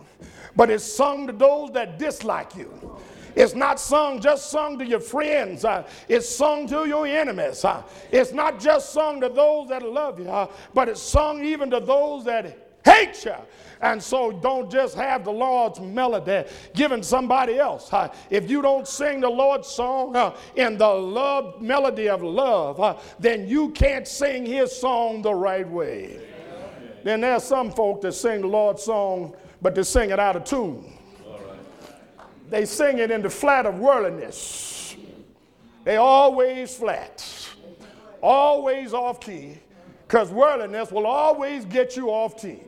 but it's sung to those that dislike you. It's not sung just sung to your friends. Uh, it's sung to your enemies. Uh, it's not just sung to those that love you, uh, but it's sung even to those that hate you. And so don't just have the Lord's melody given somebody else. If you don't sing the Lord's song in the love melody of love, then you can't sing his song the right way. Then there's some folk that sing the Lord's song, but they sing it out of tune. They sing it in the flat of worldliness. They always flat, always off key, because worldliness will always get you off key.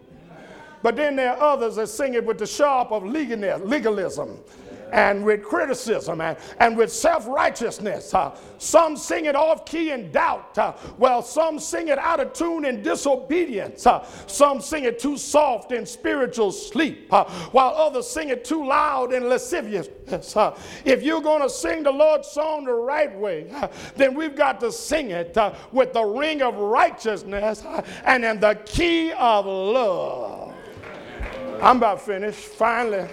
But then there are others that sing it with the sharp of legalism and with criticism and, and with self righteousness. Uh, some sing it off key in doubt, uh, while some sing it out of tune in disobedience. Uh, some sing it too soft in spiritual sleep, while others sing it too loud in lasciviousness. If you're going to sing the Lord's song the right way, then we've got to sing it with the ring of righteousness and in the key of love. I'm about finished. Finally,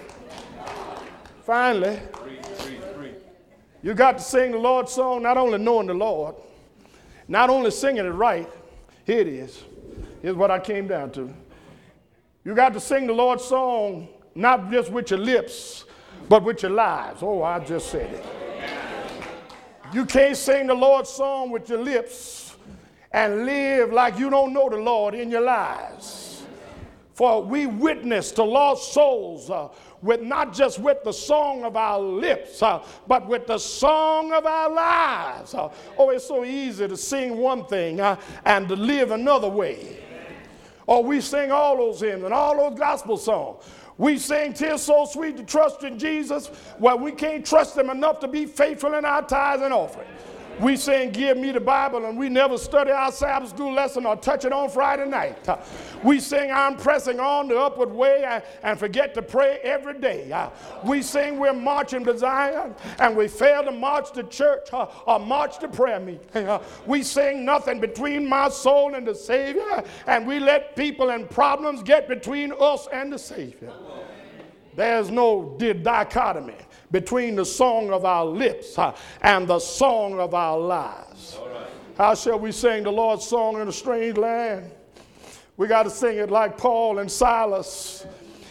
finally, you got to sing the Lord's song, not only knowing the Lord, not only singing it right. Here it is. Here's what I came down to. You got to sing the Lord's song not just with your lips, but with your lives. Oh, I just said it. You can't sing the Lord's song with your lips and live like you don't know the Lord in your lives. For we witness to lost souls uh, with not just with the song of our lips, uh, but with the song of our lives. Uh, oh, it's so easy to sing one thing uh, and to live another way. Or oh, we sing all those hymns and all those gospel songs. We sing "Tis so sweet to trust in Jesus." Well, we can't trust Him enough to be faithful in our tithes and offerings. We saying, Give me the Bible, and we never study our Sabbath school lesson or touch it on Friday night. Uh, we sing, I'm pressing on the upward way and forget to pray every day. Uh, we sing, We're marching to Zion, and we fail to march to church uh, or march to prayer meeting. We sing nothing between my soul and the Savior, and we let people and problems get between us and the Savior. There's no dichotomy between the song of our lips uh, and the song of our lives. How shall we sing the Lord's song in a strange land? We got to sing it like Paul and Silas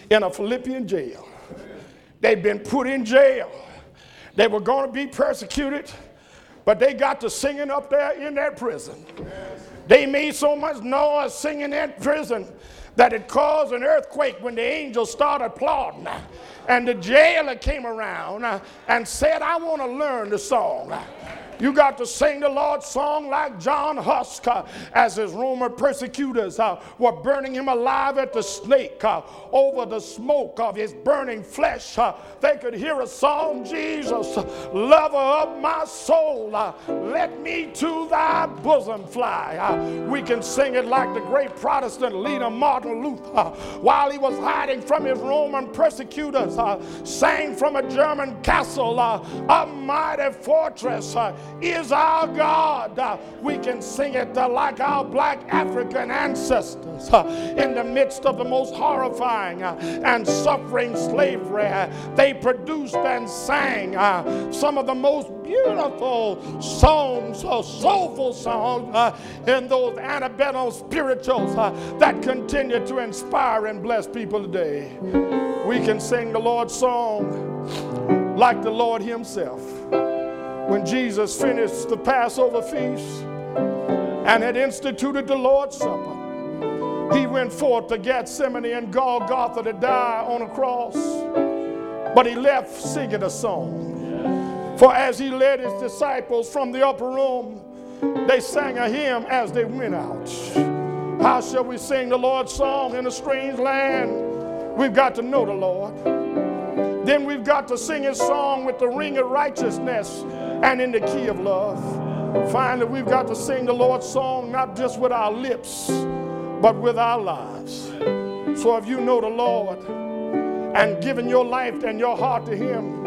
in a Philippian jail. They've been put in jail They were going to be persecuted, but they got to singing up there in that prison. They made so much noise singing in prison that it caused an earthquake when the angels started applauding. And the jailer came around uh, and said, I want to learn the song. You got to sing the Lord's song like John Huss uh, as his Roman persecutors uh, were burning him alive at the stake uh, over the smoke of his burning flesh. Uh, they could hear a song, Jesus, lover of my soul, uh, let me to thy bosom fly. Uh, we can sing it like the great Protestant leader Martin Luther while he was hiding from his Roman persecutors, sang from a German castle, a mighty fortress is our God. Uh, we can sing it uh, like our black African ancestors uh, in the midst of the most horrifying and suffering slavery. They produced and sang some of the most beautiful songs, soulful songs, in those antebellum spirituals that continue to inspire and bless people today. We can sing the Lord's song like the Lord Himself when Jesus finished the Passover feast and had instituted the Lord's Supper, he went forth to Gethsemane and Golgotha to die on a cross. But he left singing a song. For as he led his disciples from the upper room, they sang a hymn as they went out. How shall we sing the Lord's song in a strange land? We've got to know the Lord. Then we've got to sing his song with the ring of righteousness and in the key of love. Finally, we've got to sing the Lord's song not just with our lips, but with our lives. So if you know the Lord and given your life and your heart to Him,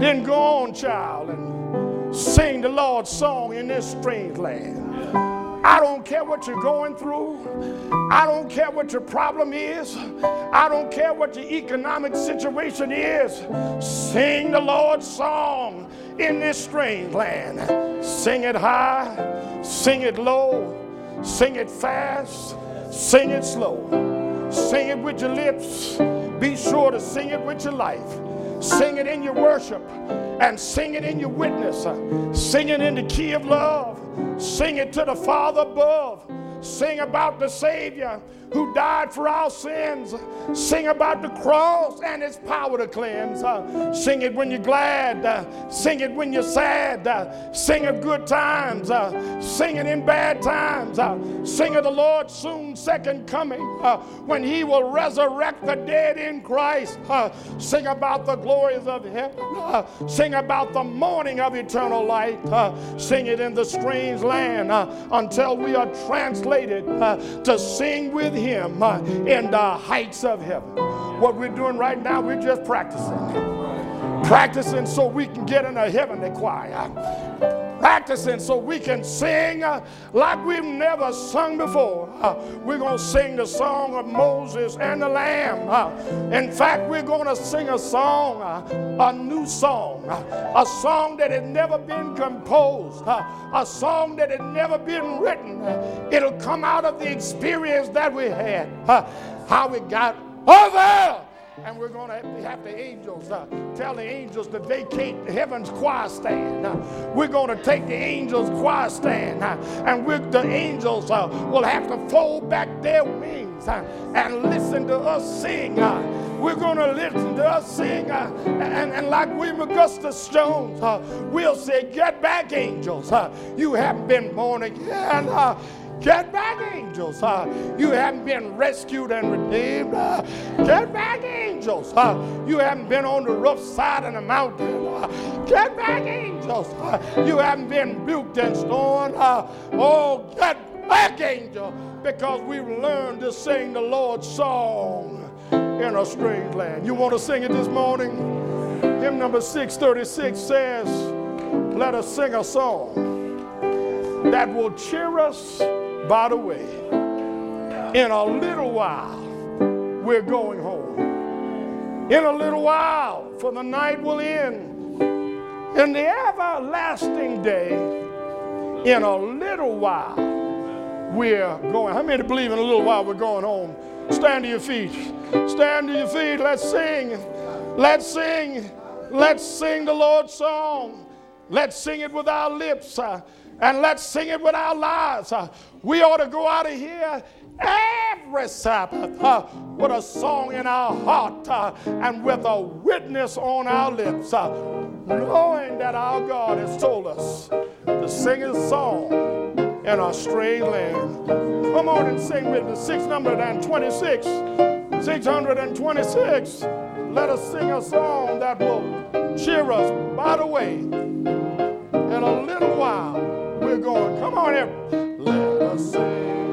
then go on, child, and sing the Lord's song in this strange land. I don't care what you're going through. I don't care what your problem is. I don't care what your economic situation is. Sing the Lord's song in this strange land. Sing it high, sing it low, sing it fast, sing it slow. Sing it with your lips. Be sure to sing it with your life. Sing it in your worship and sing it in your witness. Sing it in the key of love. Sing it to the Father above. Sing about the Savior who died for our sins. Sing about the cross and its power to cleanse. Uh, sing it when you're glad. Uh, sing it when you're sad. Uh, sing of good times. Uh, sing it in bad times. Uh, sing of the Lord's soon second coming uh, when he will resurrect the dead in Christ. sing about the glories of heaven. sing about the morning of eternal light. sing it in the strange land until we are translated to sing with him uh, in the heights of heaven. What we're doing right now, we're just practicing. Practicing so we can get in a heavenly choir practicing so we can sing uh, like we've never sung before. Uh, we're going to sing the song of Moses and the Lamb. Uh, in fact, we're going to sing a song, a new song, a song that had never been composed, a song that had never been written. it'll come out of the experience that we had, how we got over and we're going to have the angels uh, tell the angels to vacate the heaven's choir stand. Uh, we're going to take the angels' choir stand, uh, and with the angels uh, will have to fold back their wings uh, and listen to us sing. Uh, we're going to listen to us sing, and, and like William Augustus Jones, we'll say, Get back, angels. you haven't been born again. Get back, angels. Uh, you haven't been rescued and redeemed. Uh, get back, angels. Uh, you haven't been on the rough side of the mountain. Get back, angels. You haven't been buked and stoned. Oh, get back, angel, because we've learned to sing the Lord's song in a strange land. You want to sing it this morning? Hymn number 636 says, Let us sing a song that will cheer us by the way, in a little while, we're going home. In a little while, for the night will end. In the everlasting day, in a little while, we're going. How many believe in a little while we're going home? Stand to your feet. Stand to your feet. Let's sing. Let's sing. Let's sing the Lord's song. Let's sing it with our lips and let's sing it with our lives. Uh, we ought to go out of here every Sabbath uh, with a song in our heart uh, and with a witness on our lips, uh, knowing that our God has told us to sing his song in a strange land. Come on and sing with me 626. 626. Let us sing a song that will cheer us. By the way, in a little while, we're going. Come on, everybody. Let us sing.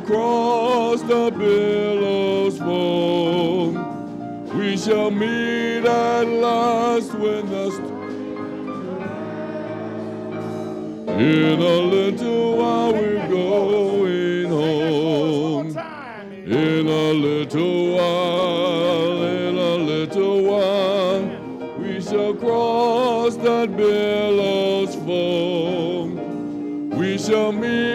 We shall cross the billows foam. We shall meet at last when the In a little while we're going home. In a little while, in a little while, we shall cross that billows foam. We shall meet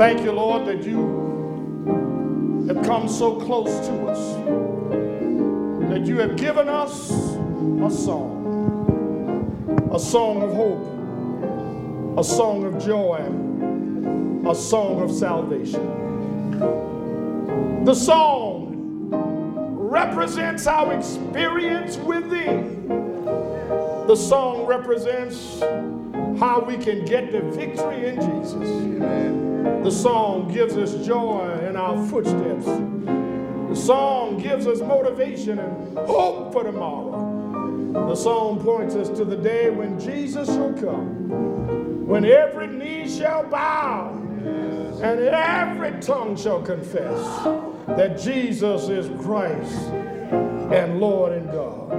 Thank you, Lord, that you have come so close to us, that you have given us a song, a song of hope, a song of joy, a song of salvation. The song represents our experience with thee. The song represents how we can get the victory in Jesus. The song gives us joy in our footsteps. The song gives us motivation and hope for tomorrow. The song points us to the day when Jesus shall come, when every knee shall bow and every tongue shall confess that Jesus is Christ and Lord and God.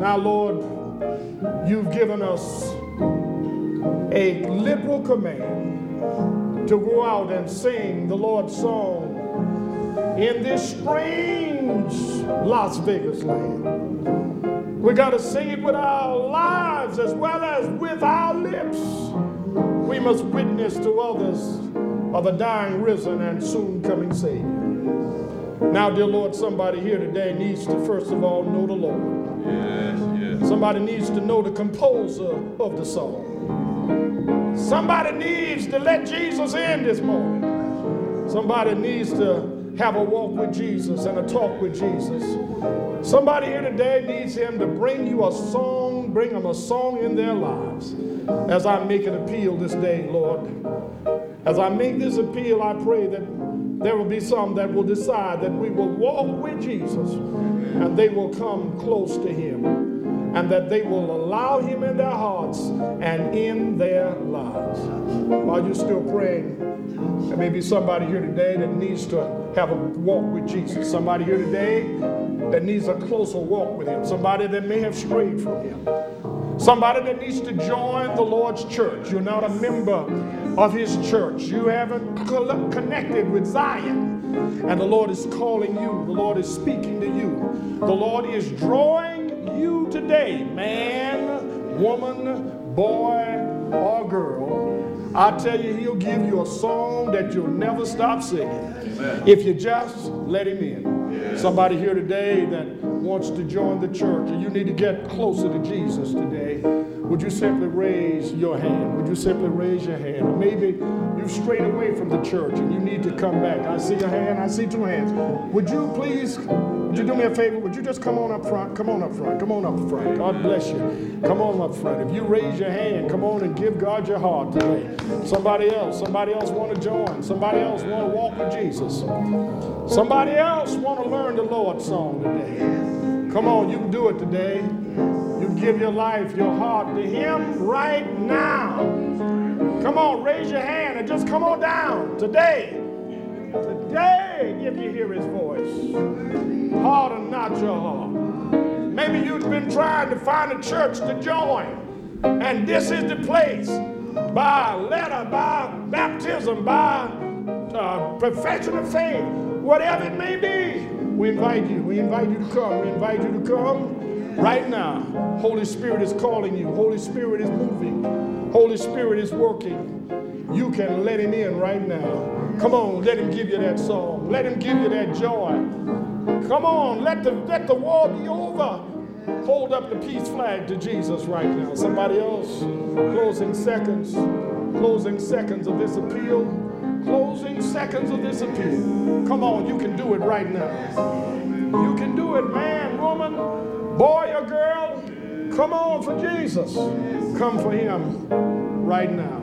Now, Lord, you've given us a liberal command to go out and sing the Lord's song in this strange Las Vegas land. We got to sing it with our lives as well as with our lips. We must witness to others of the dying, risen, and soon coming Savior. Now, dear Lord, somebody here today needs to first of all know the Lord. Yes, yes. Somebody needs to know the composer of the song. Somebody needs to let Jesus in this morning. Somebody needs to have a walk with Jesus and a talk with Jesus. Somebody here today needs him to bring you a song, bring them a song in their lives. As I make an appeal this day, Lord, as I make this appeal, I pray that there will be some that will decide that we will walk with Jesus and they will come close to him and that they will allow him in their hearts and in their lives. While you're still praying, there may be somebody here today that needs to have a walk with Jesus. Somebody here today that needs a closer walk with him. Somebody that may have strayed from him. Somebody that needs to join the Lord's church. You're not a member of his church. You haven't connected with Zion. And the Lord is calling you. The Lord is speaking to you. The Lord is drawing you today, man, woman, boy, or girl, I tell you, he'll give you a song that you'll never stop singing. Amen. If you just let him in. Somebody here today that wants to join the church and you need to get closer to Jesus today would you simply raise your hand? Would you simply raise your hand? Maybe you've strayed away from the church and you need to come back. I see a hand, I see two hands. Would you please, would you do me a favor? Would you just come on up front? Come on up front. Come on up front. God bless you. Come on up front. If you raise your hand, come on and give God your heart today. Somebody else, somebody else want to join. Somebody else want to walk with Jesus. Somebody else want to learn the Lord's song today. Come on, you can do it today. Give your life, your heart to Him right now. Come on, raise your hand and just come on down today. Today, if you hear His voice, harden not your heart. Maybe you've been trying to find a church to join, and this is the place by letter, by baptism, by uh, profession of faith, whatever it may be. We invite you. We invite you to come. We invite you to come Right now, Holy Spirit is calling you. Holy Spirit is moving. Holy Spirit is working. You can let him in right now. Come on, let him give you that song. Let him give you that joy. Come on, let the let the war be over. Hold up the peace flag to Jesus right now. Somebody else. Closing seconds. Closing seconds of this appeal. Closing seconds of this appeal. Come on, you can do it right now. You can do it, man, woman. Boy or girl, come on for Jesus. Come for him right now.